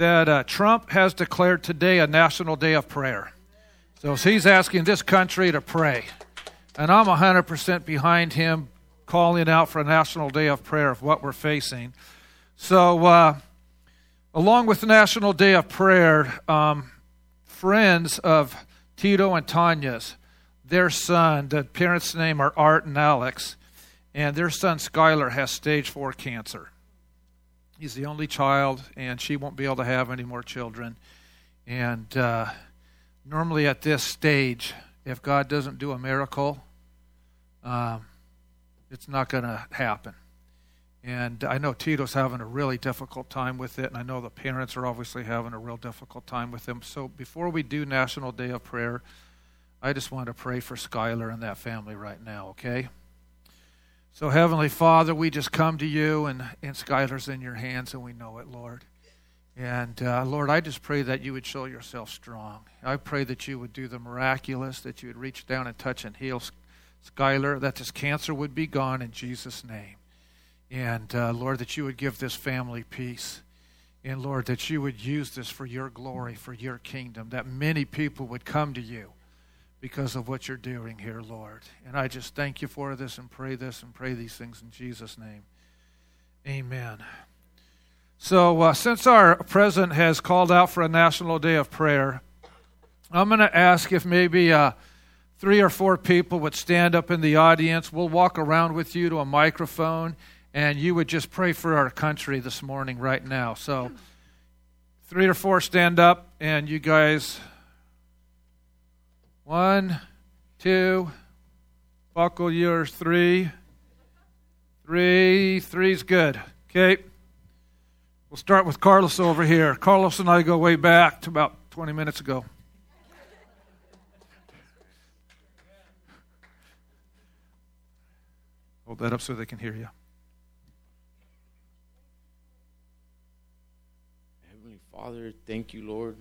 that uh, Trump has declared today a national day of prayer. So he's asking this country to pray. And I'm 100% behind him calling out for a national day of prayer of what we're facing. So, uh, along with the National Day of Prayer, um, friends of Tito and Tanya's, their son, the parents' name are Art and Alex, and their son Skylar has stage four cancer. He's the only child, and she won't be able to have any more children. And uh, normally at this stage, if God doesn't do a miracle, um, it's not going to happen. And I know Tito's having a really difficult time with it, and I know the parents are obviously having a real difficult time with him. So before we do National Day of Prayer, I just want to pray for Skylar and that family right now, okay? So, Heavenly Father, we just come to you, and, and Skylar's in your hands, and we know it, Lord. And uh, Lord, I just pray that you would show yourself strong. I pray that you would do the miraculous, that you would reach down and touch and heal Skylar, that this cancer would be gone in Jesus' name. And uh, Lord, that you would give this family peace. And Lord, that you would use this for your glory, for your kingdom, that many people would come to you because of what you're doing here, Lord. And I just thank you for this and pray this and pray these things in Jesus' name. Amen. So, uh, since our president has called out for a national day of prayer, I'm going to ask if maybe uh, three or four people would stand up in the audience. We'll walk around with you to a microphone and you would just pray for our country this morning, right now. So, three or four stand up, and you guys, one, two, buckle yours, three, three, three's good. Okay. We'll start with Carlos over here. Carlos and I go way back to about 20 minutes ago. Hold that up so they can hear you. Heavenly Father, thank you, Lord.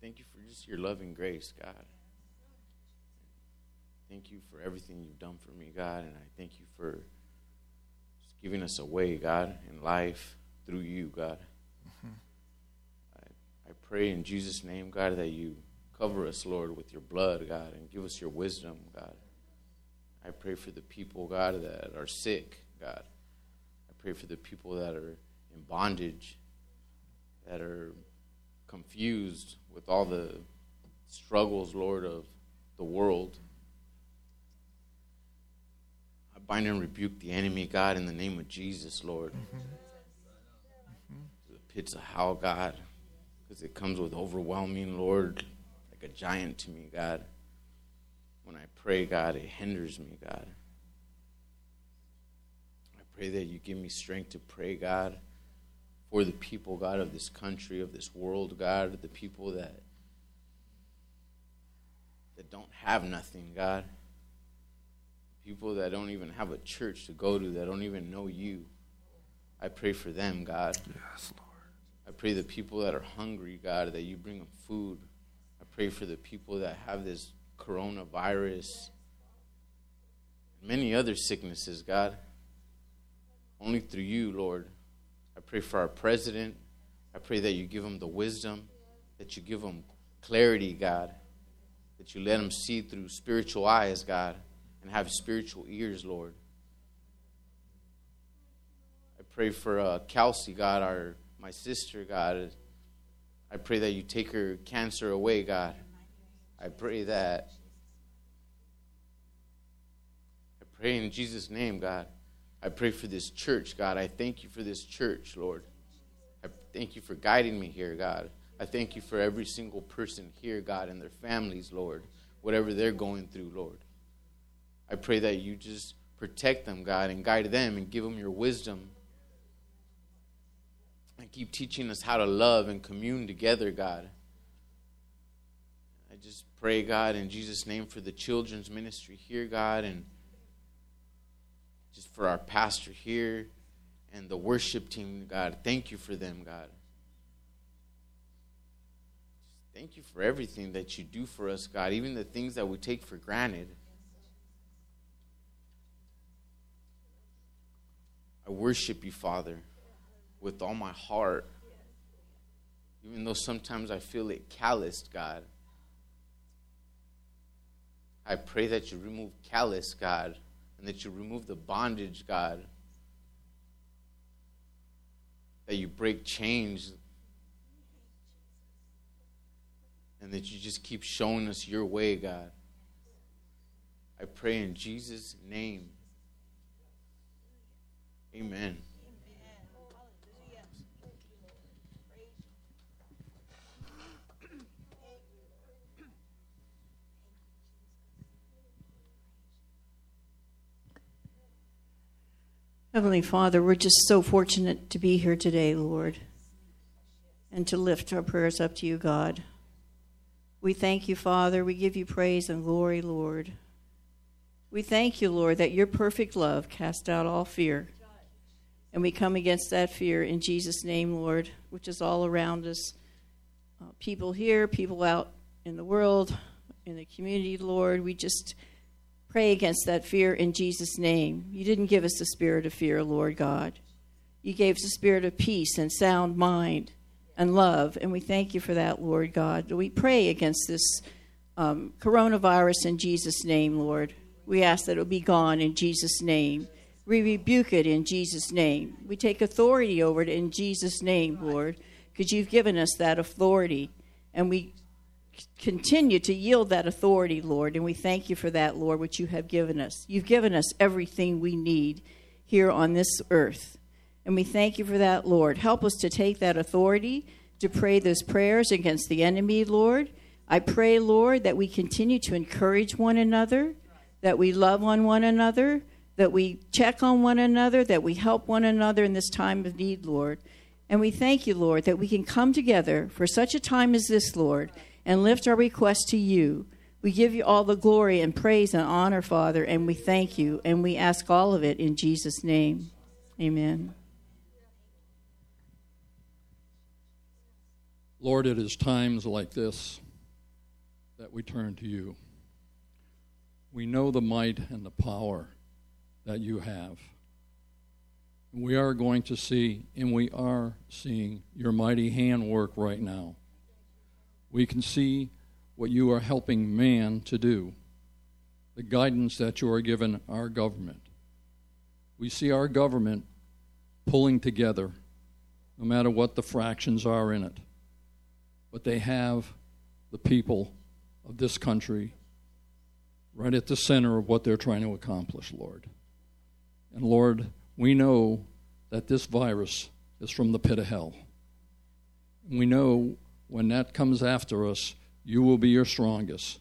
Thank you for just your love and grace, God. Thank you for everything you've done for me, God, and I thank you for just giving us a way, God, in life through you, God. Mm-hmm. I, I pray in Jesus' name, God, that you cover us, Lord, with your blood, God, and give us your wisdom, God. I pray for the people, God, that are sick, God. I pray for the people that are in bondage that are confused with all the struggles, Lord, of the world. I bind and rebuke the enemy, God, in the name of Jesus, Lord. Mm-hmm. Mm-hmm. The pits of hell, God, because it comes with overwhelming, Lord, like a giant to me, God. When I pray, God, it hinders me, God. I pray that you give me strength to pray, God for the people, God, of this country, of this world, God, the people that that don't have nothing, God. People that don't even have a church to go to, that don't even know you. I pray for them, God. Yes, Lord. I pray the people that are hungry, God, that you bring them food. I pray for the people that have this coronavirus, and many other sicknesses, God. Only through you, Lord, I pray for our president. I pray that you give him the wisdom, that you give him clarity, God, that you let him see through spiritual eyes, God, and have spiritual ears, Lord. I pray for uh, Kelsey, God, our my sister, God. I pray that you take her cancer away, God. I pray that. I pray in Jesus' name, God. I pray for this church, God. I thank you for this church, Lord. I thank you for guiding me here, God. I thank you for every single person here, God, and their families, Lord, whatever they're going through, Lord. I pray that you just protect them, God, and guide them and give them your wisdom. And keep teaching us how to love and commune together, God. I just pray, God, in Jesus' name for the children's ministry here, God, and just for our pastor here and the worship team, God. Thank you for them, God. Thank you for everything that you do for us, God, even the things that we take for granted. I worship you, Father, with all my heart. Even though sometimes I feel it calloused, God. I pray that you remove callous, God, and that you remove the bondage, God. That you break chains. And that you just keep showing us your way, God. I pray in Jesus' name. Amen. Heavenly Father, we're just so fortunate to be here today, Lord, and to lift our prayers up to you, God. We thank you, Father. We give you praise and glory, Lord. We thank you, Lord, that your perfect love cast out all fear. And we come against that fear in Jesus' name, Lord, which is all around us. Uh, people here, people out in the world, in the community, Lord. We just pray against that fear in Jesus' name. You didn't give us the spirit of fear, Lord God. You gave us a spirit of peace and sound mind and love, and we thank you for that, Lord God. We pray against this um, coronavirus in Jesus' name, Lord. We ask that it will be gone in Jesus' name. We rebuke it in Jesus' name. We take authority over it in Jesus' name, Lord, because you've given us that authority. And we continue to yield that authority, Lord. And we thank you for that, Lord, which you have given us. You've given us everything we need here on this earth. And we thank you for that, Lord. Help us to take that authority to pray those prayers against the enemy, Lord. I pray, Lord, that we continue to encourage one another, that we love on one another, that we check on one another, that we help one another in this time of need, Lord. And we thank you, Lord, that we can come together for such a time as this, Lord, and lift our request to you. We give you all the glory and praise and honor, Father, and we thank you, and we ask all of it in Jesus' name. Amen. Lord, it is times like this that we turn to you. We know the might and the power that you have. We are going to see, and we are seeing your mighty hand work right now we can see what you are helping man to do, the guidance that you are giving our government. We see our government pulling together, no matter what the fractions are in it. But they have the people of this country right at the center of what they're trying to accomplish, Lord. And Lord, we know that this virus is from the pit of hell. We know when that comes after us, you will be your strongest.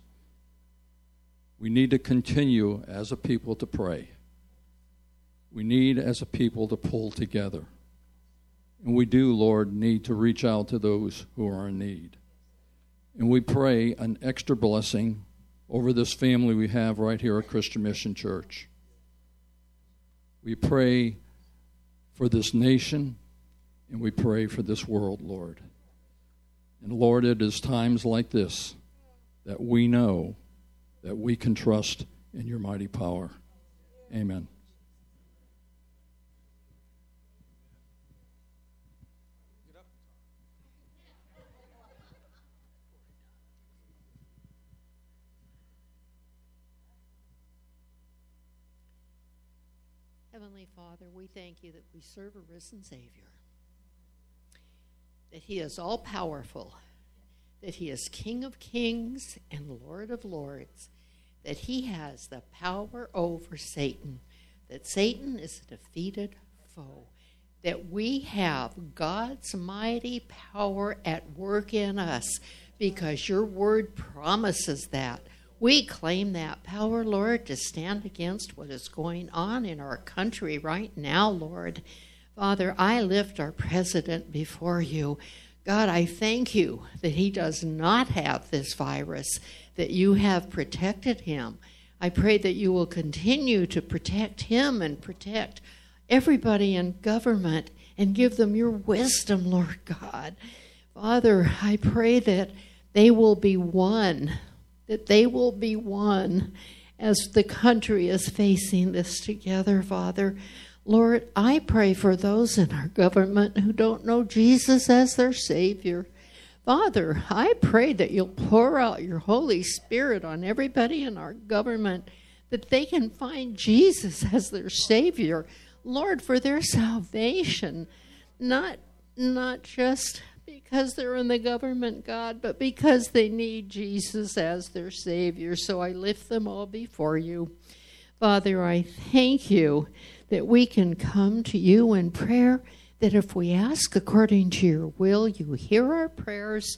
We need to continue as a people to pray. We need as a people to pull together. And we do, Lord, need to reach out to those who are in need. And we pray an extra blessing over this family we have right here at Christian Mission Church. We pray for this nation and we pray for this world, Lord. And Lord, it is times like this that we know that we can trust in your mighty power. Amen. Heavenly Father, we thank you that we serve a risen Savior that he is all powerful, that he is King of kings and Lord of lords, that he has the power over Satan, that Satan is a defeated foe, that we have God's mighty power at work in us because your word promises that. We claim that power, Lord, to stand against what is going on in our country right now, Lord. Father, I lift our president before you. God, I thank you that he does not have this virus, that you have protected him. I pray that you will continue to protect him and protect everybody in government and give them your wisdom, Lord God. Father, I pray that they will be one, that they will be one as the country is facing this together, Father. Lord, I pray for those in our government who don't know Jesus as their Savior. Father, I pray that you'll pour out your Holy Spirit on everybody in our government, that they can find Jesus as their Savior, Lord, for their salvation, not not just because they're in the government, God, but because they need Jesus as their Savior. So I lift them all before you. Father, I thank you that we can come to you in prayer that if we ask according to your will, you hear our prayers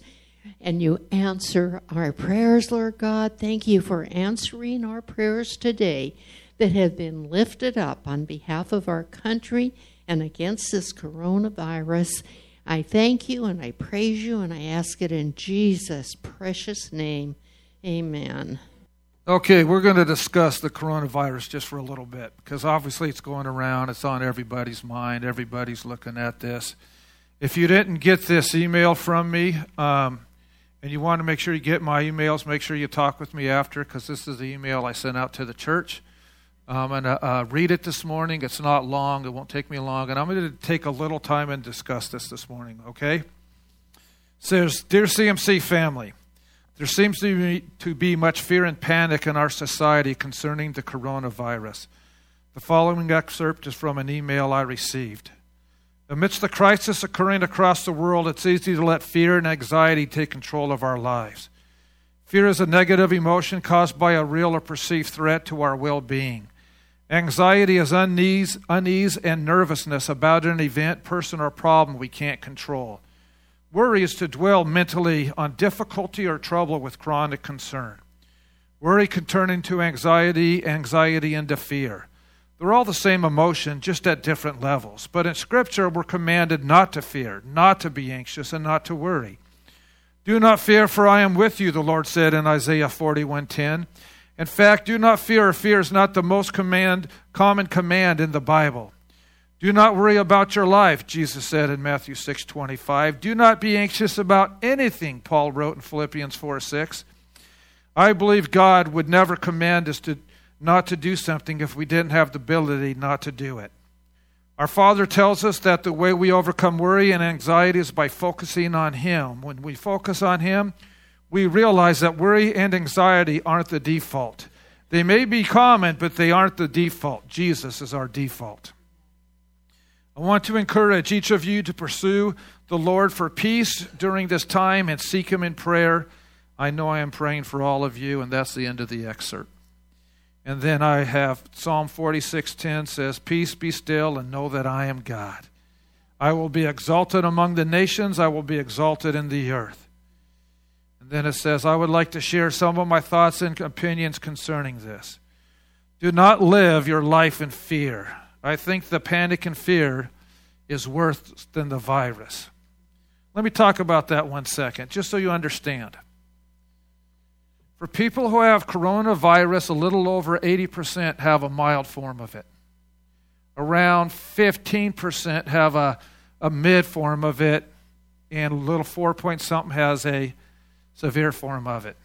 and you answer our prayers, Lord God. Thank you for answering our prayers today that have been lifted up on behalf of our country and against this coronavirus. I thank you and I praise you and I ask it in Jesus' precious name. Amen. Okay, we're going to discuss the coronavirus just for a little bit because obviously it's going around. It's on everybody's mind. Everybody's looking at this. If you didn't get this email from me um, and you want to make sure you get my emails, make sure you talk with me after because this is the email I sent out to the church. I'm going to uh, read it this morning. It's not long, it won't take me long. And I'm going to take a little time and discuss this this morning, okay? It says Dear CMC family, there seems to be, to be much fear and panic in our society concerning the coronavirus. The following excerpt is from an email I received. Amidst the crisis occurring across the world, it's easy to let fear and anxiety take control of our lives. Fear is a negative emotion caused by a real or perceived threat to our well being. Anxiety is unease, unease and nervousness about an event, person, or problem we can't control. Worry is to dwell mentally on difficulty or trouble with chronic concern. Worry can turn into anxiety, anxiety into fear. They're all the same emotion, just at different levels. But in Scripture, we're commanded not to fear, not to be anxious, and not to worry. Do not fear, for I am with you, the Lord said in Isaiah 41:10. In fact, do not fear, fear is not the most command, common command in the Bible. Do not worry about your life, Jesus said in Matthew 6:25. Do not be anxious about anything, Paul wrote in Philippians 4:6. I believe God would never command us to not to do something if we didn't have the ability not to do it. Our Father tells us that the way we overcome worry and anxiety is by focusing on Him. When we focus on Him, we realize that worry and anxiety aren't the default. They may be common, but they aren't the default. Jesus is our default. I want to encourage each of you to pursue the Lord for peace during this time and seek Him in prayer. I know I am praying for all of you, and that's the end of the excerpt. And then I have Psalm 46:10 says, "Peace be still and know that I am God. I will be exalted among the nations, I will be exalted in the earth." Then it says, "I would like to share some of my thoughts and opinions concerning this. Do not live your life in fear." I think the panic and fear is worse than the virus. Let me talk about that one second, just so you understand. For people who have coronavirus, a little over 80% have a mild form of it. Around 15% have a, a mid form of it, and a little four point something has a severe form of it.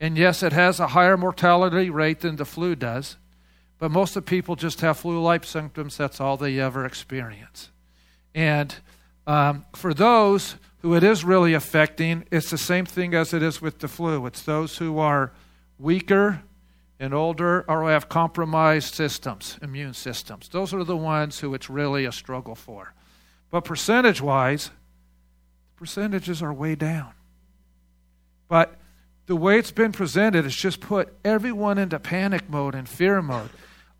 And yes, it has a higher mortality rate than the flu does. But most of the people just have flu like symptoms. That's all they ever experience. And um, for those who it is really affecting, it's the same thing as it is with the flu. It's those who are weaker and older or have compromised systems, immune systems. Those are the ones who it's really a struggle for. But percentage wise, percentages are way down. But the way it's been presented has just put everyone into panic mode and fear mode.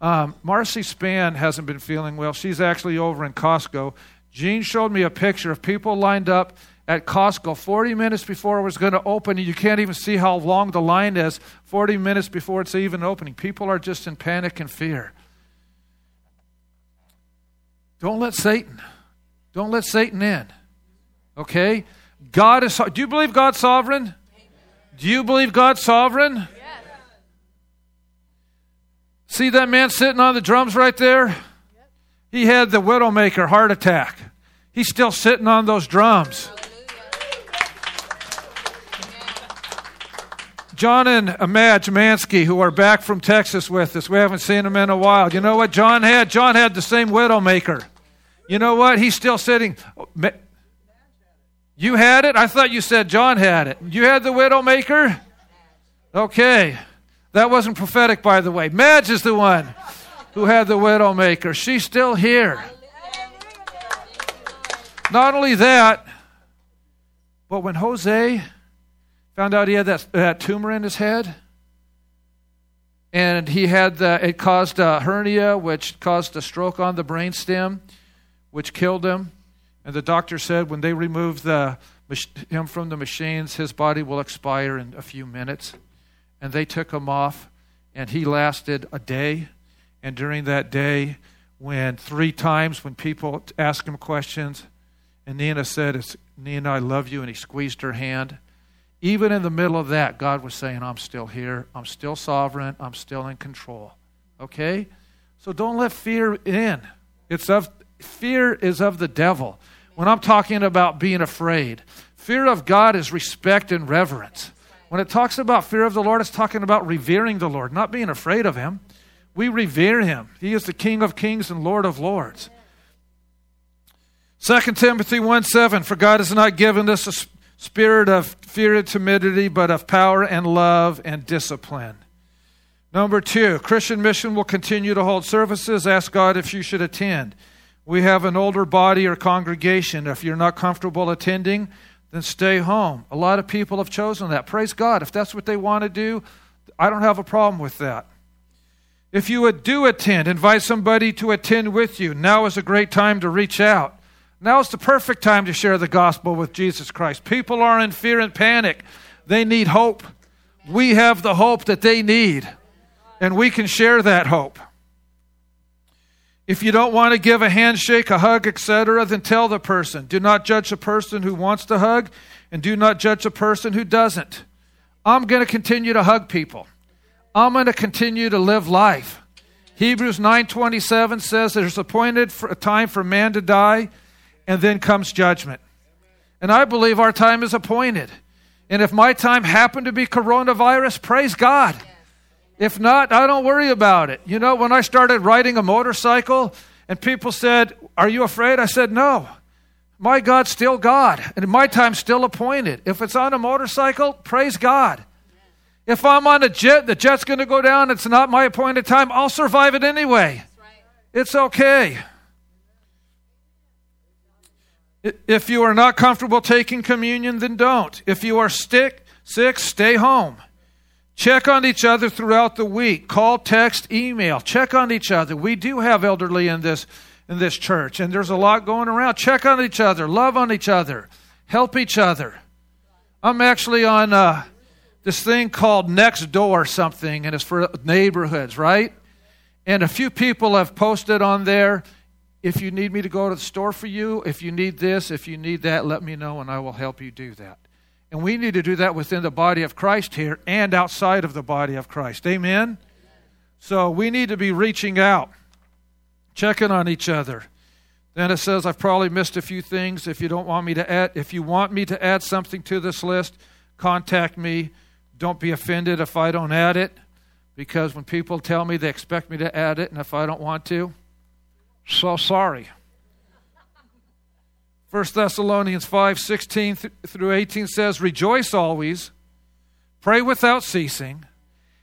Um, Marcy Span hasn't been feeling well. She's actually over in Costco. Jean showed me a picture of people lined up at Costco 40 minutes before it was going to open. You can't even see how long the line is 40 minutes before it's even opening. People are just in panic and fear. Don't let Satan. Don't let Satan in. Okay? God is Do you believe God's sovereign? Do you believe God's sovereign? See that man sitting on the drums right there? He had the Widowmaker heart attack. He's still sitting on those drums. John and Madge Mansky, who are back from Texas with us, we haven't seen them in a while. You know what John had? John had the same Widowmaker. You know what? He's still sitting. You had it? I thought you said John had it. You had the Widowmaker? Okay. That wasn't prophetic, by the way. Madge is the one who had the Widowmaker. She's still here. Not only that, but when Jose found out he had that, that tumor in his head, and he had the, it caused a hernia, which caused a stroke on the brainstem, which killed him. And the doctor said when they remove the, him from the machines, his body will expire in a few minutes. And they took him off, and he lasted a day. And during that day, when three times when people asked him questions, and Nina said, it's, Nina, I love you, and he squeezed her hand. Even in the middle of that, God was saying, I'm still here. I'm still sovereign. I'm still in control. Okay? So don't let fear in. It's of fear is of the devil when I'm talking about being afraid. Fear of God is respect and reverence. When it talks about fear of the Lord, it's talking about revering the Lord, not being afraid of Him. We revere Him. He is the King of kings and Lord of lords. 2 Timothy 1 7 For God has not given us a spirit of fear and timidity, but of power and love and discipline. Number two, Christian Mission will continue to hold services. Ask God if you should attend. We have an older body or congregation. If you're not comfortable attending, then stay home. A lot of people have chosen that. Praise God. If that's what they want to do, I don't have a problem with that. If you would do attend, invite somebody to attend with you. Now is a great time to reach out. Now is the perfect time to share the gospel with Jesus Christ. People are in fear and panic. They need hope. We have the hope that they need, and we can share that hope. If you don't want to give a handshake, a hug, etc., then tell the person. Do not judge a person who wants to hug, and do not judge a person who doesn't. I'm going to continue to hug people. I'm going to continue to live life. Hebrews 9:27 says there's appointed a time for man to die and then comes judgment. And I believe our time is appointed. And if my time happened to be coronavirus, praise God. If not, I don't worry about it. You know, when I started riding a motorcycle and people said, Are you afraid? I said, No. My God's still God, and my time's still appointed. If it's on a motorcycle, praise God. If I'm on a jet, the jet's going to go down, it's not my appointed time, I'll survive it anyway. It's okay. If you are not comfortable taking communion, then don't. If you are sick, sick, stay home. Check on each other throughout the week. Call, text, email. Check on each other. We do have elderly in this in this church, and there's a lot going around. Check on each other, love on each other, help each other. I'm actually on uh, this thing called Nextdoor something, and it's for neighborhoods, right? And a few people have posted on there. If you need me to go to the store for you, if you need this, if you need that, let me know, and I will help you do that. And we need to do that within the body of Christ here and outside of the body of Christ. Amen? So we need to be reaching out, checking on each other. Then it says, I've probably missed a few things. If you don't want me to add, if you want me to add something to this list, contact me. Don't be offended if I don't add it, because when people tell me they expect me to add it, and if I don't want to, so sorry. 1 Thessalonians 5 16 through 18 says, Rejoice always, pray without ceasing,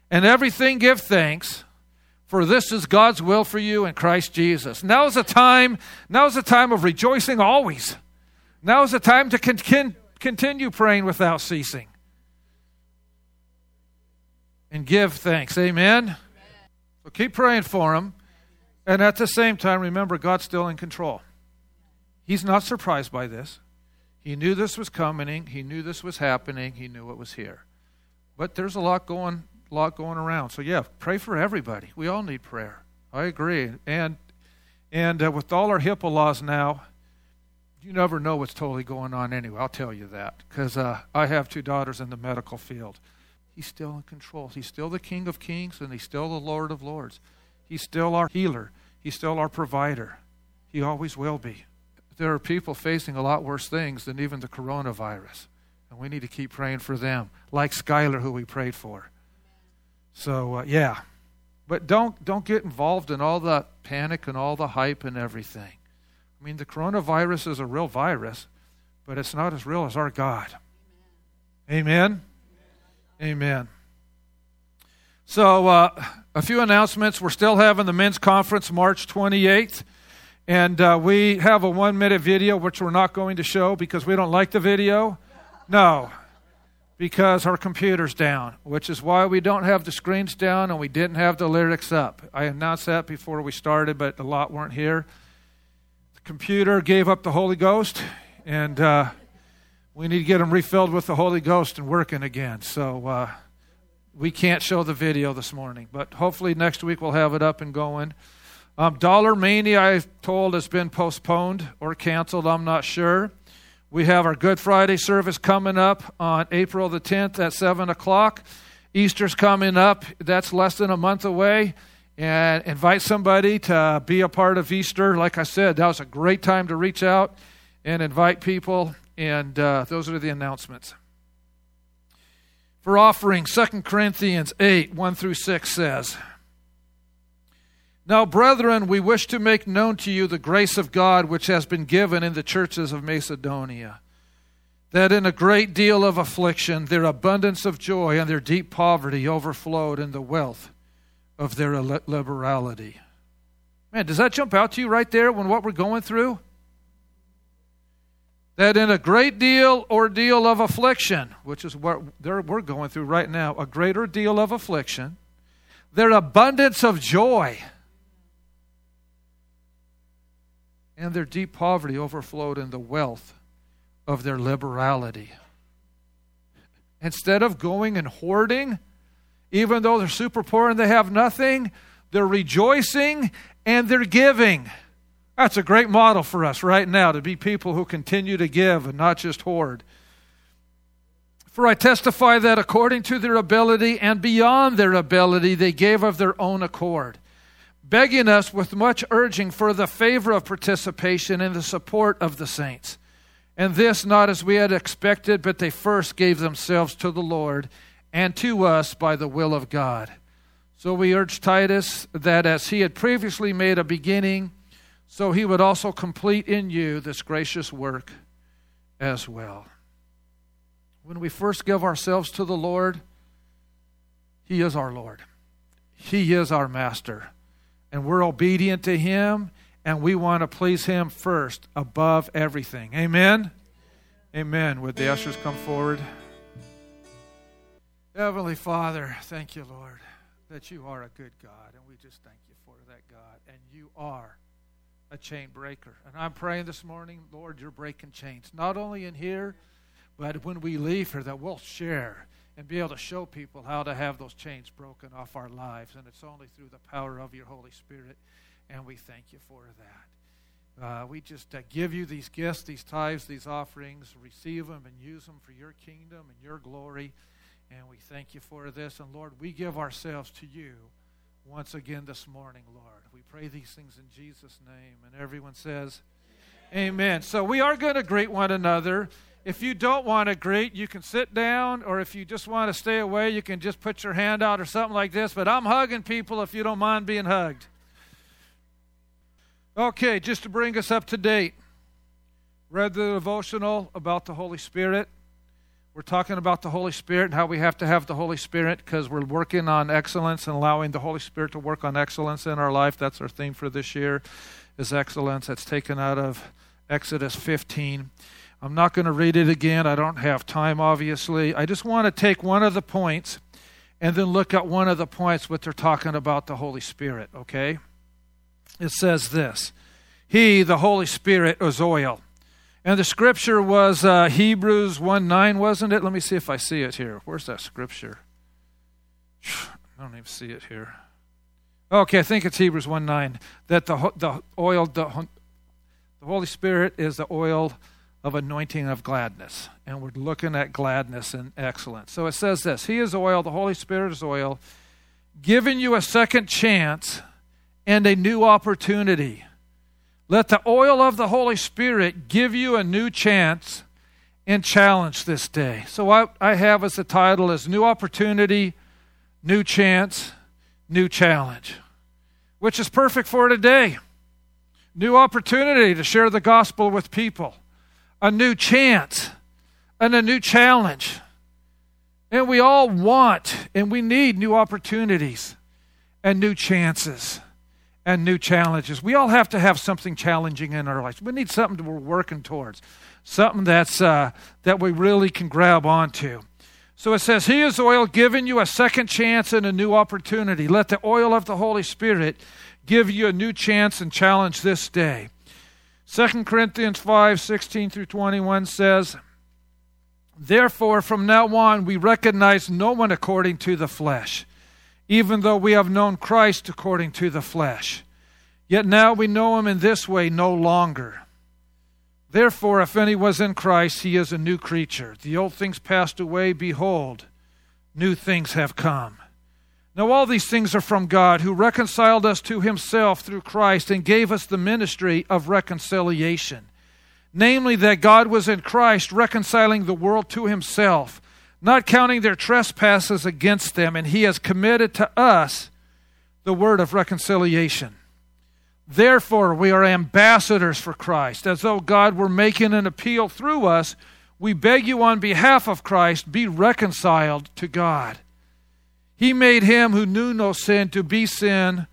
and everything give thanks, for this is God's will for you in Christ Jesus. Now is a time, now is a time of rejoicing always. Now is a time to con- continue praying without ceasing. And give thanks. Amen? Amen. So keep praying for them. And at the same time, remember, God's still in control. He's not surprised by this. He knew this was coming. He knew this was happening. He knew it was here. But there's a lot going, lot going around. So yeah, pray for everybody. We all need prayer. I agree. And and uh, with all our HIPAA laws now, you never know what's totally going on anyway. I'll tell you that because uh, I have two daughters in the medical field. He's still in control. He's still the King of Kings and he's still the Lord of Lords. He's still our healer. He's still our provider. He always will be there are people facing a lot worse things than even the coronavirus. And we need to keep praying for them, like Skylar, who we prayed for. So, uh, yeah. But don't, don't get involved in all the panic and all the hype and everything. I mean, the coronavirus is a real virus, but it's not as real as our God. Amen. Amen. So, uh, a few announcements. We're still having the men's conference March 28th. And uh, we have a one minute video, which we're not going to show because we don't like the video. No, because our computer's down, which is why we don't have the screens down and we didn't have the lyrics up. I announced that before we started, but a lot weren't here. The computer gave up the Holy Ghost, and uh, we need to get them refilled with the Holy Ghost and working again. So uh, we can't show the video this morning, but hopefully next week we'll have it up and going. Um, Dollar Mania, I've told, has been postponed or canceled. I'm not sure. We have our Good Friday service coming up on April the 10th at 7 o'clock. Easter's coming up. That's less than a month away. And invite somebody to be a part of Easter. Like I said, that was a great time to reach out and invite people. And uh, those are the announcements. For offering, 2 Corinthians 8 1 through 6 says, now, brethren, we wish to make known to you the grace of God which has been given in the churches of Macedonia. That in a great deal of affliction, their abundance of joy and their deep poverty overflowed in the wealth of their liberality. Man, does that jump out to you right there when what we're going through? That in a great deal ordeal of affliction, which is what we're going through right now, a greater deal of affliction, their abundance of joy and their deep poverty overflowed in the wealth of their liberality. Instead of going and hoarding, even though they're super poor and they have nothing, they're rejoicing and they're giving. That's a great model for us right now to be people who continue to give and not just hoard. For I testify that according to their ability and beyond their ability, they gave of their own accord begging us with much urging for the favor of participation in the support of the saints. And this not as we had expected, but they first gave themselves to the Lord and to us by the will of God. So we urge Titus that as he had previously made a beginning, so he would also complete in you this gracious work as well. When we first give ourselves to the Lord, he is our Lord, he is our master and we're obedient to Him, and we want to please Him first above everything. Amen? Amen. Would the ushers come forward? Heavenly Father, thank you, Lord, that you are a good God, and we just thank you for that, God. And you are a chain breaker. And I'm praying this morning, Lord, you're breaking chains, not only in here, but when we leave here, that we'll share and be able to show people how to have those chains broken off our lives. And it's only through the power of your Holy Spirit. And we thank you for that. Uh, we just uh, give you these gifts, these tithes, these offerings, receive them and use them for your kingdom and your glory. And we thank you for this. And Lord, we give ourselves to you once again this morning, Lord. We pray these things in Jesus' name. And everyone says, Amen. Amen. So we are going to greet one another. If you don't want to greet, you can sit down, or if you just want to stay away, you can just put your hand out or something like this. But I'm hugging people if you don't mind being hugged. Okay, just to bring us up to date, read the devotional about the Holy Spirit. We're talking about the Holy Spirit and how we have to have the Holy Spirit because we're working on excellence and allowing the Holy Spirit to work on excellence in our life. That's our theme for this year is excellence. That's taken out of Exodus 15. I'm not going to read it again. I don't have time, obviously. I just want to take one of the points and then look at one of the points what they're talking about the Holy Spirit, okay? It says this He, the Holy Spirit, is oil. And the scripture was uh, Hebrews 1 9, wasn't it? Let me see if I see it here. Where's that scripture? I don't even see it here. Okay, I think it's Hebrews 1 9. That the, the oil, the, the Holy Spirit is the oil of anointing of gladness. And we're looking at gladness and excellence. So it says this He is oil, the Holy Spirit is oil, giving you a second chance and a new opportunity. Let the oil of the Holy Spirit give you a new chance and challenge this day. So what I have as the title is New Opportunity, New Chance, New Challenge, which is perfect for today. New opportunity to share the gospel with people a new chance, and a new challenge. And we all want and we need new opportunities and new chances and new challenges. We all have to have something challenging in our lives. We need something we're working towards, something that's uh, that we really can grab onto. So it says, He is oil giving you a second chance and a new opportunity. Let the oil of the Holy Spirit give you a new chance and challenge this day. 2 Corinthians 5 16 through 21 says, Therefore, from now on, we recognize no one according to the flesh, even though we have known Christ according to the flesh. Yet now we know him in this way no longer. Therefore, if any was in Christ, he is a new creature. The old things passed away, behold, new things have come. Now, all these things are from God, who reconciled us to himself through Christ and gave us the ministry of reconciliation. Namely, that God was in Christ reconciling the world to himself, not counting their trespasses against them, and he has committed to us the word of reconciliation. Therefore, we are ambassadors for Christ, as though God were making an appeal through us. We beg you on behalf of Christ, be reconciled to God. He made him who knew no sin to be sin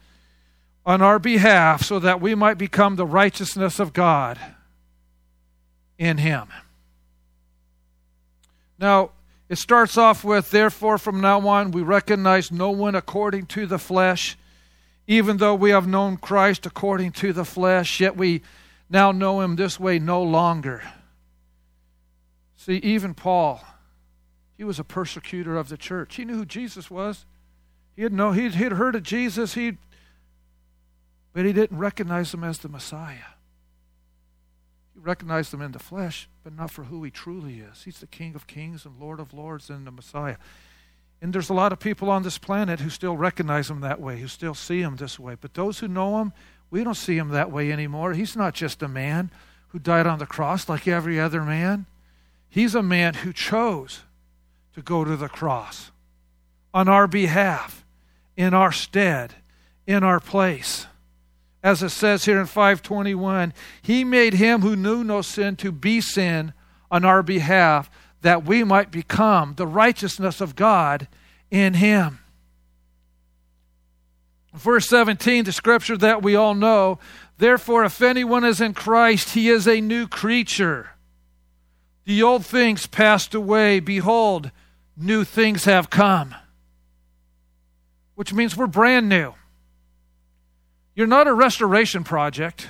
on our behalf so that we might become the righteousness of God in him. Now, it starts off with, therefore, from now on, we recognize no one according to the flesh, even though we have known Christ according to the flesh, yet we now know him this way no longer. See, even Paul he was a persecutor of the church. He knew who Jesus was. He had know he'd, he'd heard of Jesus. He, but he didn't recognize him as the Messiah. He recognized him in the flesh, but not for who he truly is. He's the King of Kings and Lord of Lords and the Messiah. And there's a lot of people on this planet who still recognize him that way, who still see him this way. But those who know him, we don't see him that way anymore. He's not just a man who died on the cross like every other man. He's a man who chose to go to the cross on our behalf, in our stead, in our place. As it says here in 521, he made him who knew no sin to be sin on our behalf that we might become the righteousness of God in him. Verse 17, the scripture that we all know, therefore, if anyone is in Christ, he is a new creature. The old things passed away. Behold, new things have come. Which means we're brand new. You're not a restoration project.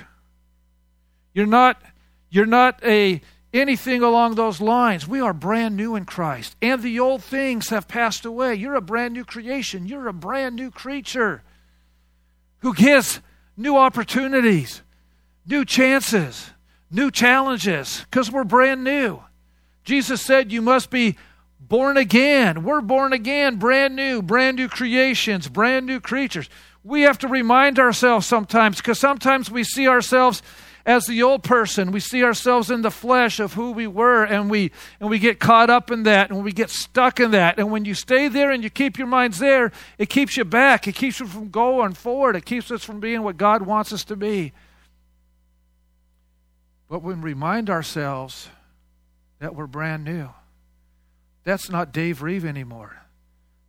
You're not you're not a anything along those lines. We are brand new in Christ. And the old things have passed away. You're a brand new creation. You're a brand new creature who gets new opportunities, new chances, new challenges because we're brand new. Jesus said you must be born again. We're born again, brand new, brand new creations, brand new creatures. We have to remind ourselves sometimes because sometimes we see ourselves as the old person. We see ourselves in the flesh of who we were and we and we get caught up in that and we get stuck in that. And when you stay there and you keep your minds there, it keeps you back. It keeps you from going forward. It keeps us from being what God wants us to be. But when we remind ourselves that we're brand new, that's not Dave Reeve anymore.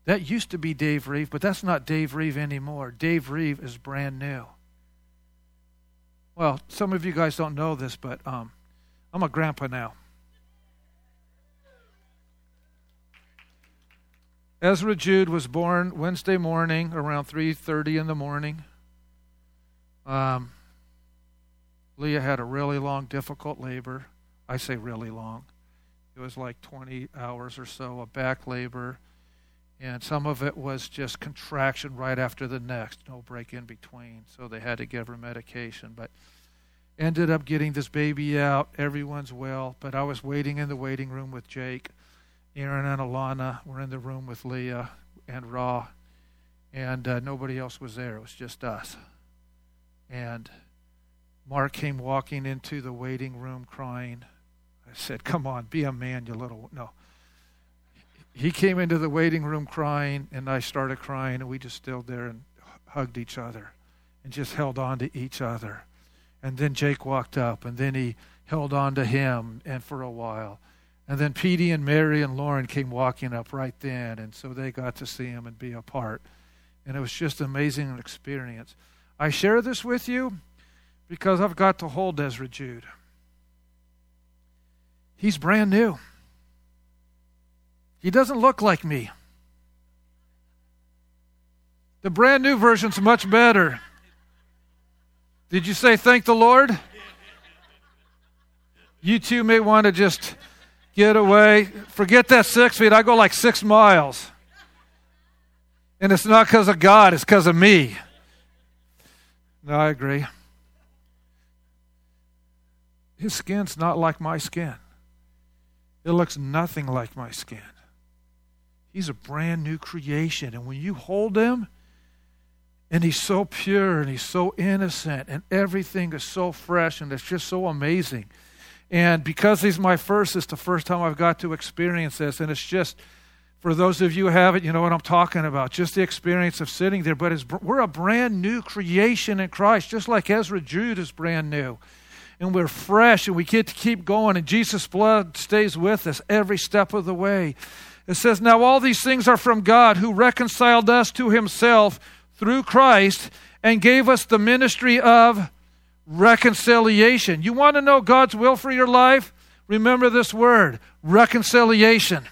That used to be Dave Reeve, but that's not Dave Reeve anymore. Dave Reeve is brand new. Well, some of you guys don't know this, but um, I'm a grandpa now. Ezra Jude was born Wednesday morning around 3:30 in the morning. Um, Leah had a really long, difficult labor. I say really long. It was like 20 hours or so of back labor, and some of it was just contraction right after the next, no break in between. So they had to give her medication, but ended up getting this baby out. Everyone's well, but I was waiting in the waiting room with Jake. Aaron and Alana were in the room with Leah and Raw, and uh, nobody else was there. It was just us. And Mark came walking into the waiting room crying. Said, Come on, be a man, you little. No. He came into the waiting room crying, and I started crying, and we just stood there and hugged each other and just held on to each other. And then Jake walked up, and then he held on to him, and for a while. And then Petey and Mary and Lauren came walking up right then, and so they got to see him and be a part. And it was just an amazing experience. I share this with you because I've got to hold Ezra Jude. He's brand new. He doesn't look like me. The brand new version's much better. Did you say thank the Lord? You two may want to just get away. Forget that six feet. I go like six miles. And it's not because of God, it's because of me. No, I agree. His skin's not like my skin. It looks nothing like my skin. He's a brand new creation. And when you hold him, and he's so pure and he's so innocent, and everything is so fresh, and it's just so amazing. And because he's my first, it's the first time I've got to experience this. And it's just, for those of you who haven't, you know what I'm talking about. Just the experience of sitting there. But we're a brand new creation in Christ, just like Ezra Jude is brand new. And we're fresh and we get to keep going. And Jesus' blood stays with us every step of the way. It says, Now all these things are from God who reconciled us to himself through Christ and gave us the ministry of reconciliation. You want to know God's will for your life? Remember this word reconciliation.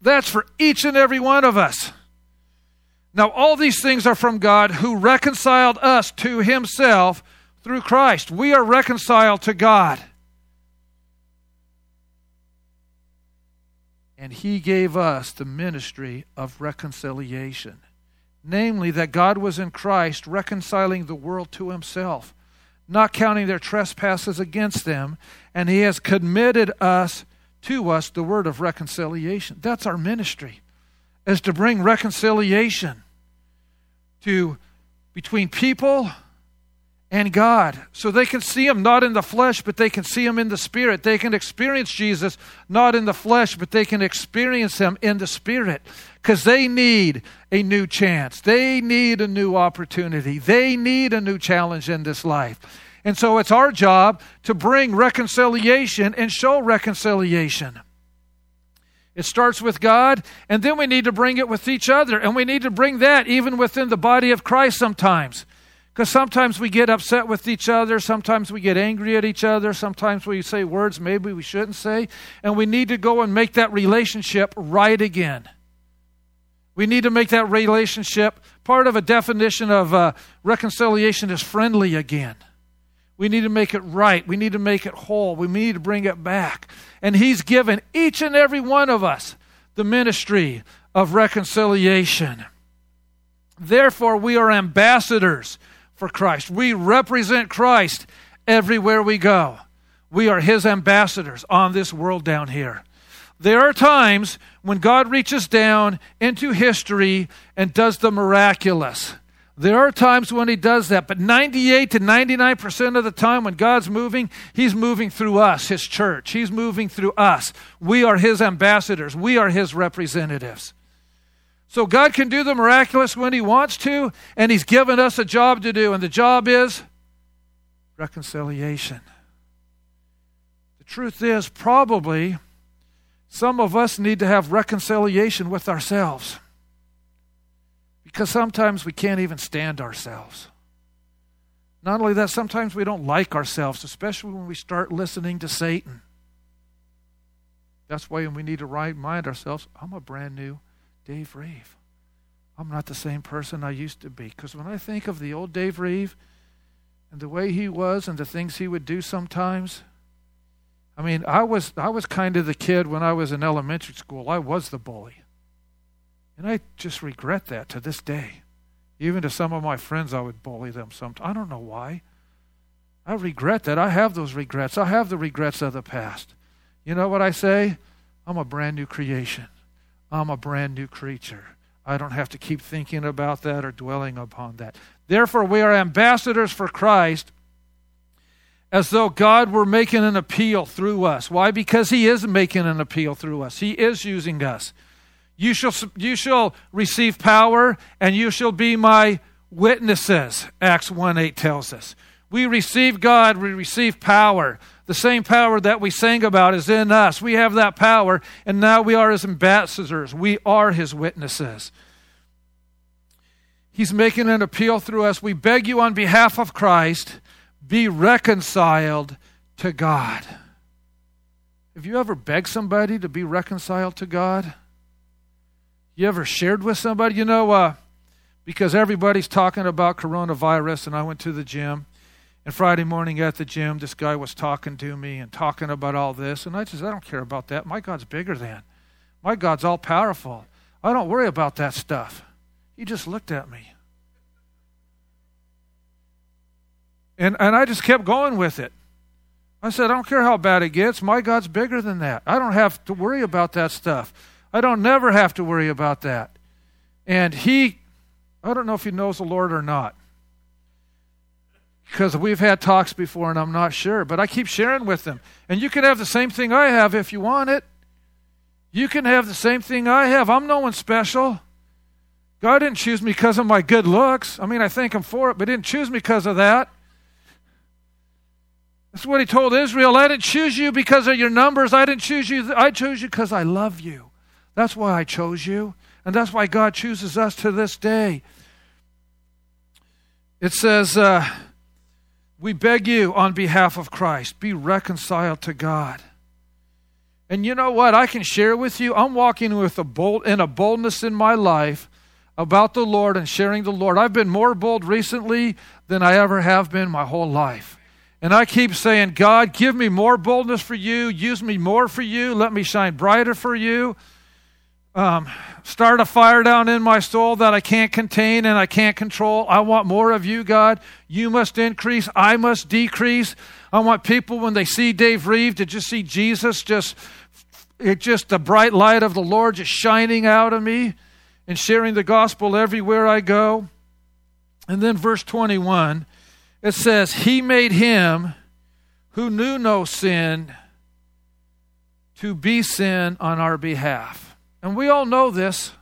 That's for each and every one of us. Now, all these things are from God who reconciled us to himself through Christ. We are reconciled to God. And he gave us the ministry of reconciliation namely, that God was in Christ reconciling the world to himself, not counting their trespasses against them, and he has committed us to us the word of reconciliation. That's our ministry, is to bring reconciliation to between people and God. So they can see Him not in the flesh, but they can see Him in the Spirit. They can experience Jesus not in the flesh, but they can experience Him in the Spirit because they need a new chance. They need a new opportunity. They need a new challenge in this life. And so it's our job to bring reconciliation and show reconciliation. It starts with God, and then we need to bring it with each other. And we need to bring that even within the body of Christ sometimes. Because sometimes we get upset with each other, sometimes we get angry at each other, sometimes we say words maybe we shouldn't say, and we need to go and make that relationship right again. We need to make that relationship part of a definition of uh, reconciliation is friendly again. We need to make it right. We need to make it whole. We need to bring it back. And He's given each and every one of us the ministry of reconciliation. Therefore, we are ambassadors for Christ. We represent Christ everywhere we go. We are His ambassadors on this world down here. There are times when God reaches down into history and does the miraculous. There are times when He does that, but 98 to 99% of the time when God's moving, He's moving through us, His church. He's moving through us. We are His ambassadors, we are His representatives. So God can do the miraculous when He wants to, and He's given us a job to do, and the job is reconciliation. The truth is, probably some of us need to have reconciliation with ourselves because sometimes we can't even stand ourselves. Not only that, sometimes we don't like ourselves, especially when we start listening to Satan. That's why we need to remind ourselves I'm a brand new Dave Reeve. I'm not the same person I used to be. Because when I think of the old Dave Reeve and the way he was and the things he would do sometimes, I mean, I was I was kind of the kid when I was in elementary school. I was the bully. And I just regret that to this day. Even to some of my friends I would bully them sometimes. I don't know why. I regret that. I have those regrets. I have the regrets of the past. You know what I say? I'm a brand new creation. I'm a brand new creature. I don't have to keep thinking about that or dwelling upon that. Therefore, we are ambassadors for Christ as though God were making an appeal through us. Why? Because He is making an appeal through us, He is using us. You shall, you shall receive power and you shall be my witnesses, Acts 1 8 tells us. We receive God, we receive power. The same power that we sang about is in us. We have that power, and now we are his ambassadors. We are his witnesses. He's making an appeal through us. We beg you on behalf of Christ, be reconciled to God. Have you ever begged somebody to be reconciled to God? You ever shared with somebody? You know, uh, because everybody's talking about coronavirus, and I went to the gym. And Friday morning at the gym, this guy was talking to me and talking about all this. And I said, I don't care about that. My God's bigger than. My God's all powerful. I don't worry about that stuff. He just looked at me. And, and I just kept going with it. I said, I don't care how bad it gets. My God's bigger than that. I don't have to worry about that stuff. I don't never have to worry about that. And he, I don't know if he knows the Lord or not. Because we've had talks before and I'm not sure, but I keep sharing with them. And you can have the same thing I have if you want it. You can have the same thing I have. I'm no one special. God didn't choose me because of my good looks. I mean, I thank Him for it, but didn't choose me because of that. That's what he told Israel. I didn't choose you because of your numbers. I didn't choose you. I chose you because I love you. That's why I chose you. And that's why God chooses us to this day. It says, uh, We beg you on behalf of Christ, be reconciled to God. And you know what? I can share with you. I'm walking with a bold in a boldness in my life about the Lord and sharing the Lord. I've been more bold recently than I ever have been my whole life. And I keep saying, God, give me more boldness for you. Use me more for you. Let me shine brighter for you. Um, start a fire down in my soul that I can't contain and I can't control. I want more of you, God. You must increase. I must decrease. I want people, when they see Dave Reeve, to just see Jesus, just, it just the bright light of the Lord just shining out of me and sharing the gospel everywhere I go. And then verse 21 it says, He made him who knew no sin to be sin on our behalf. And we all know this.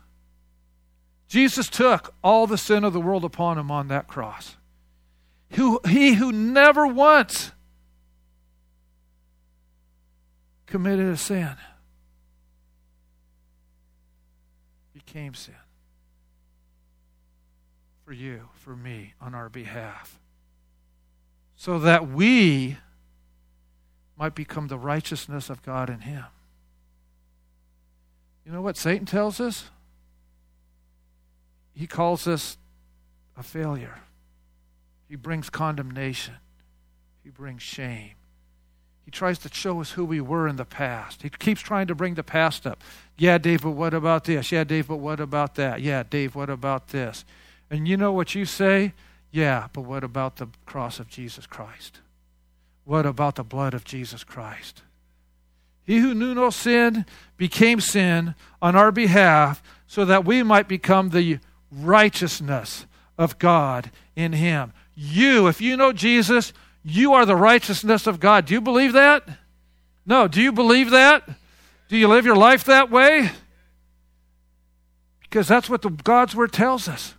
Jesus took all the sin of the world upon him on that cross. Who, he who never once committed a sin became sin for you, for me, on our behalf so that we might become the righteousness of God in Him. You know what Satan tells us? He calls us a failure. He brings condemnation. He brings shame. He tries to show us who we were in the past. He keeps trying to bring the past up. Yeah, Dave, but what about this? Yeah, Dave, but what about that? Yeah, Dave, what about this? And you know what you say? Yeah, but what about the cross of Jesus Christ? What about the blood of Jesus Christ? He who knew no sin became sin on our behalf so that we might become the righteousness of God in him. You, if you know Jesus, you are the righteousness of God. Do you believe that? No. Do you believe that? Do you live your life that way? Because that's what the God's word tells us.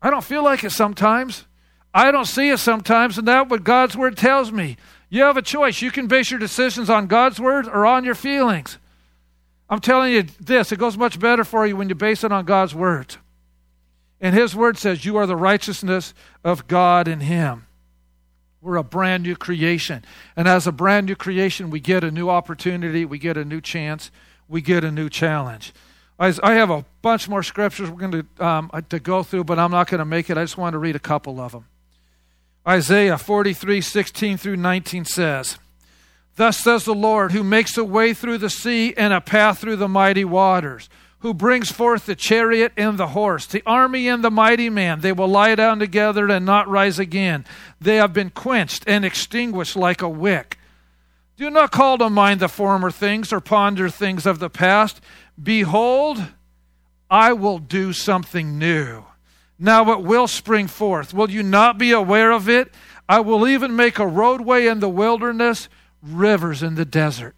I don't feel like it sometimes. I don't see it sometimes, and that's what God's word tells me. You have a choice. You can base your decisions on God's word or on your feelings. I'm telling you this, it goes much better for you when you base it on God's word. And his word says, You are the righteousness of God in him. We're a brand new creation. And as a brand new creation, we get a new opportunity, we get a new chance, we get a new challenge. I have a bunch more scriptures we're going to, um, to go through, but I'm not going to make it. I just want to read a couple of them. Isaiah 43, 16 through 19 says, Thus says the Lord, who makes a way through the sea and a path through the mighty waters, who brings forth the chariot and the horse, the army and the mighty man. They will lie down together and not rise again. They have been quenched and extinguished like a wick. Do not call to mind the former things or ponder things of the past. Behold, I will do something new. Now it will spring forth. Will you not be aware of it? I will even make a roadway in the wilderness, rivers in the desert.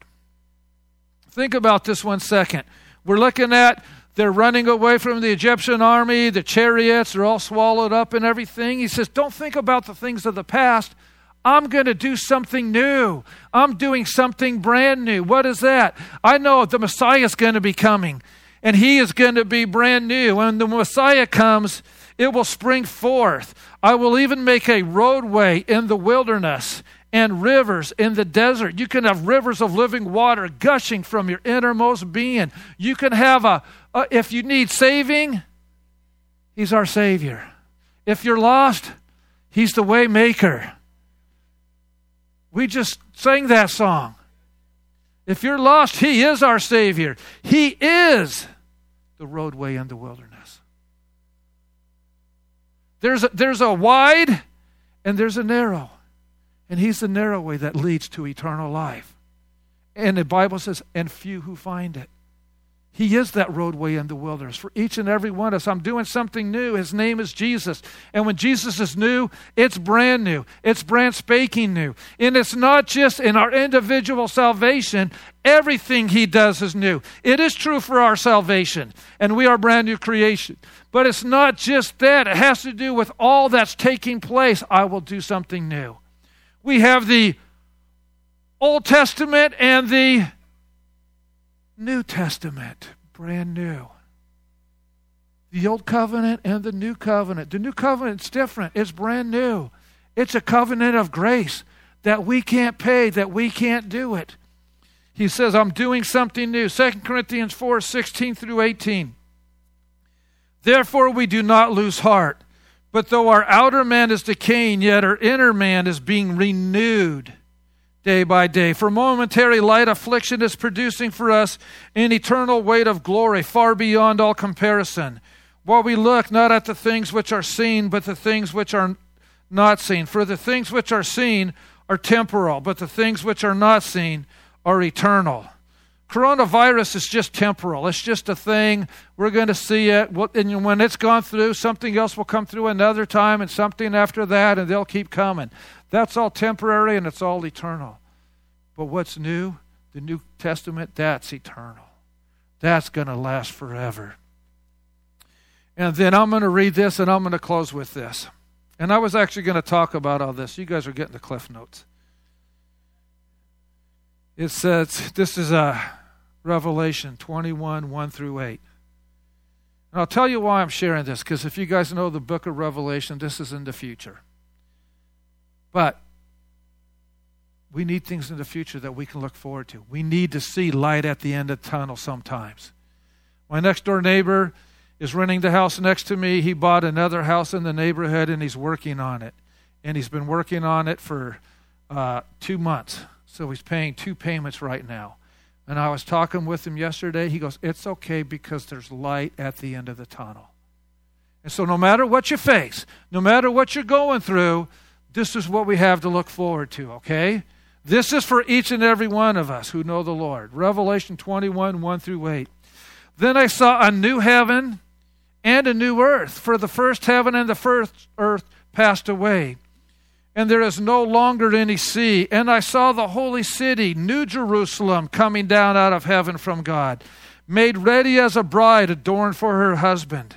Think about this one second. We're looking at they're running away from the Egyptian army, the chariots are all swallowed up and everything. He says, Don't think about the things of the past. I'm going to do something new. I'm doing something brand new. What is that? I know the Messiah is going to be coming, and he is going to be brand new. When the Messiah comes, it will spring forth. I will even make a roadway in the wilderness and rivers in the desert. You can have rivers of living water gushing from your innermost being. You can have a, a if you need saving, he's our savior. If you're lost, he's the way maker. We just sang that song. If you're lost, He is our Savior. He is the roadway in the wilderness. There's a, there's a wide and there's a narrow. And He's the narrow way that leads to eternal life. And the Bible says, and few who find it. He is that roadway in the wilderness for each and every one of us. I'm doing something new. His name is Jesus. And when Jesus is new, it's brand new. It's brand spanking new. And it's not just in our individual salvation, everything He does is new. It is true for our salvation, and we are brand new creation. But it's not just that, it has to do with all that's taking place. I will do something new. We have the Old Testament and the New Testament, brand new. The Old Covenant and the New Covenant. The New Covenant's different, it's brand new. It's a covenant of grace that we can't pay, that we can't do it. He says, I'm doing something new. 2 Corinthians 4 16 through 18. Therefore, we do not lose heart. But though our outer man is decaying, yet our inner man is being renewed day by day. For momentary light affliction is producing for us an eternal weight of glory far beyond all comparison. While we look not at the things which are seen, but the things which are not seen. For the things which are seen are temporal, but the things which are not seen are eternal. Coronavirus is just temporal. It's just a thing. We're going to see it. And when it's gone through, something else will come through another time and something after that, and they'll keep coming. That's all temporary and it's all eternal. But what's new? The New Testament, that's eternal. That's going to last forever. And then I'm going to read this and I'm going to close with this. And I was actually going to talk about all this. You guys are getting the cliff notes. It says, this is a uh, Revelation 21, 1 through 8. And I'll tell you why I'm sharing this, because if you guys know the book of Revelation, this is in the future. But we need things in the future that we can look forward to. We need to see light at the end of the tunnel sometimes. My next door neighbor is renting the house next to me. He bought another house in the neighborhood and he's working on it. And he's been working on it for uh, two months. So he's paying two payments right now. And I was talking with him yesterday. He goes, It's okay because there's light at the end of the tunnel. And so, no matter what you face, no matter what you're going through, this is what we have to look forward to, okay? This is for each and every one of us who know the Lord. Revelation 21 1 through 8. Then I saw a new heaven and a new earth, for the first heaven and the first earth passed away, and there is no longer any sea. And I saw the holy city, New Jerusalem, coming down out of heaven from God, made ready as a bride adorned for her husband.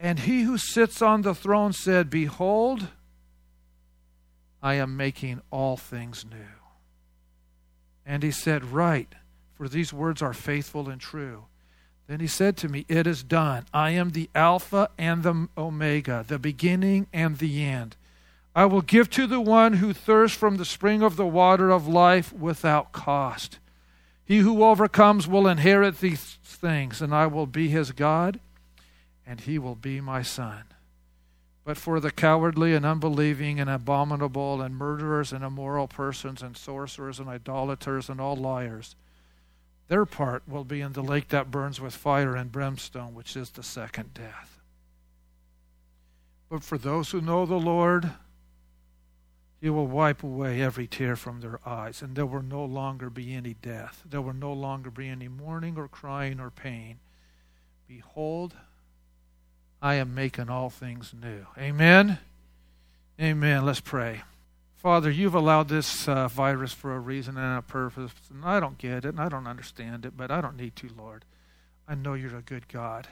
And he who sits on the throne said, Behold, I am making all things new. And he said, Write, for these words are faithful and true. Then he said to me, It is done. I am the Alpha and the Omega, the beginning and the end. I will give to the one who thirsts from the spring of the water of life without cost. He who overcomes will inherit these things, and I will be his God and he will be my son. But for the cowardly and unbelieving and abominable and murderers and immoral persons and sorcerers and idolaters and all liars, their part will be in the lake that burns with fire and brimstone, which is the second death. But for those who know the Lord, He will wipe away every tear from their eyes, and there will no longer be any death. There will no longer be any mourning or crying or pain. Behold, I am making all things new. Amen. Amen. Let's pray. Father, you've allowed this uh, virus for a reason and a purpose. And I don't get it and I don't understand it, but I don't need to, Lord. I know you're a good God.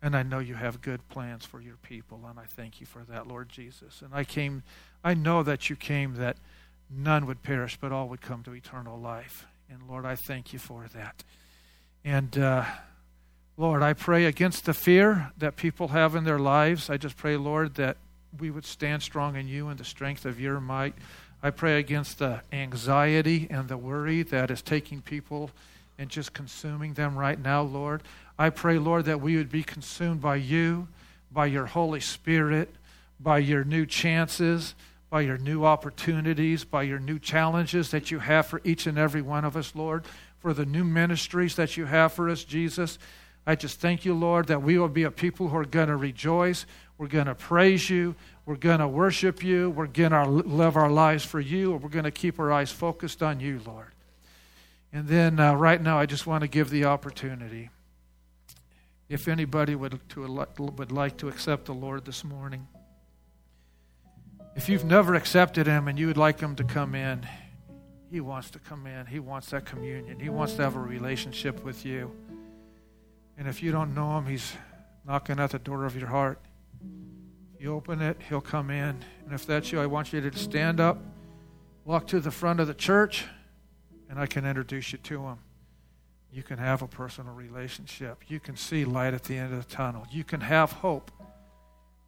And I know you have good plans for your people. And I thank you for that, Lord Jesus. And I came, I know that you came that none would perish, but all would come to eternal life. And Lord, I thank you for that. And uh, Lord, I pray against the fear that people have in their lives. I just pray, Lord, that we would stand strong in you and the strength of your might. I pray against the anxiety and the worry that is taking people and just consuming them right now, Lord. I pray, Lord, that we would be consumed by you, by your Holy Spirit, by your new chances, by your new opportunities, by your new challenges that you have for each and every one of us, Lord, for the new ministries that you have for us, Jesus. I just thank you, Lord, that we will be a people who are going to rejoice. We're going to praise you. We're going to worship you. We're going to live our lives for you. And We're going to keep our eyes focused on you, Lord. And then uh, right now, I just want to give the opportunity. If anybody would, to, would like to accept the Lord this morning, if you've never accepted Him and you would like Him to come in, He wants to come in. He wants that communion. He wants to have a relationship with you. And if you don't know Him, He's knocking at the door of your heart. If you open it, He'll come in. And if that's you, I want you to stand up, walk to the front of the church, and I can introduce you to Him. You can have a personal relationship. You can see light at the end of the tunnel. You can have hope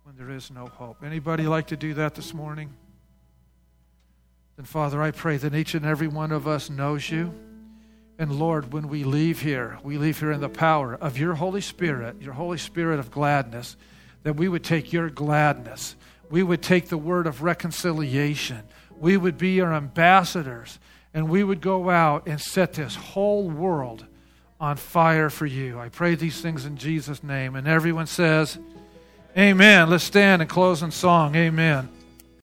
when there is no hope. Anybody like to do that this morning? Then, Father, I pray that each and every one of us knows you. And Lord, when we leave here, we leave here in the power of your Holy Spirit, your Holy Spirit of gladness, that we would take your gladness. We would take the word of reconciliation. We would be your ambassadors, and we would go out and set this whole world on fire for you. I pray these things in Jesus' name. And everyone says, Amen. Let's stand and close in song. Amen.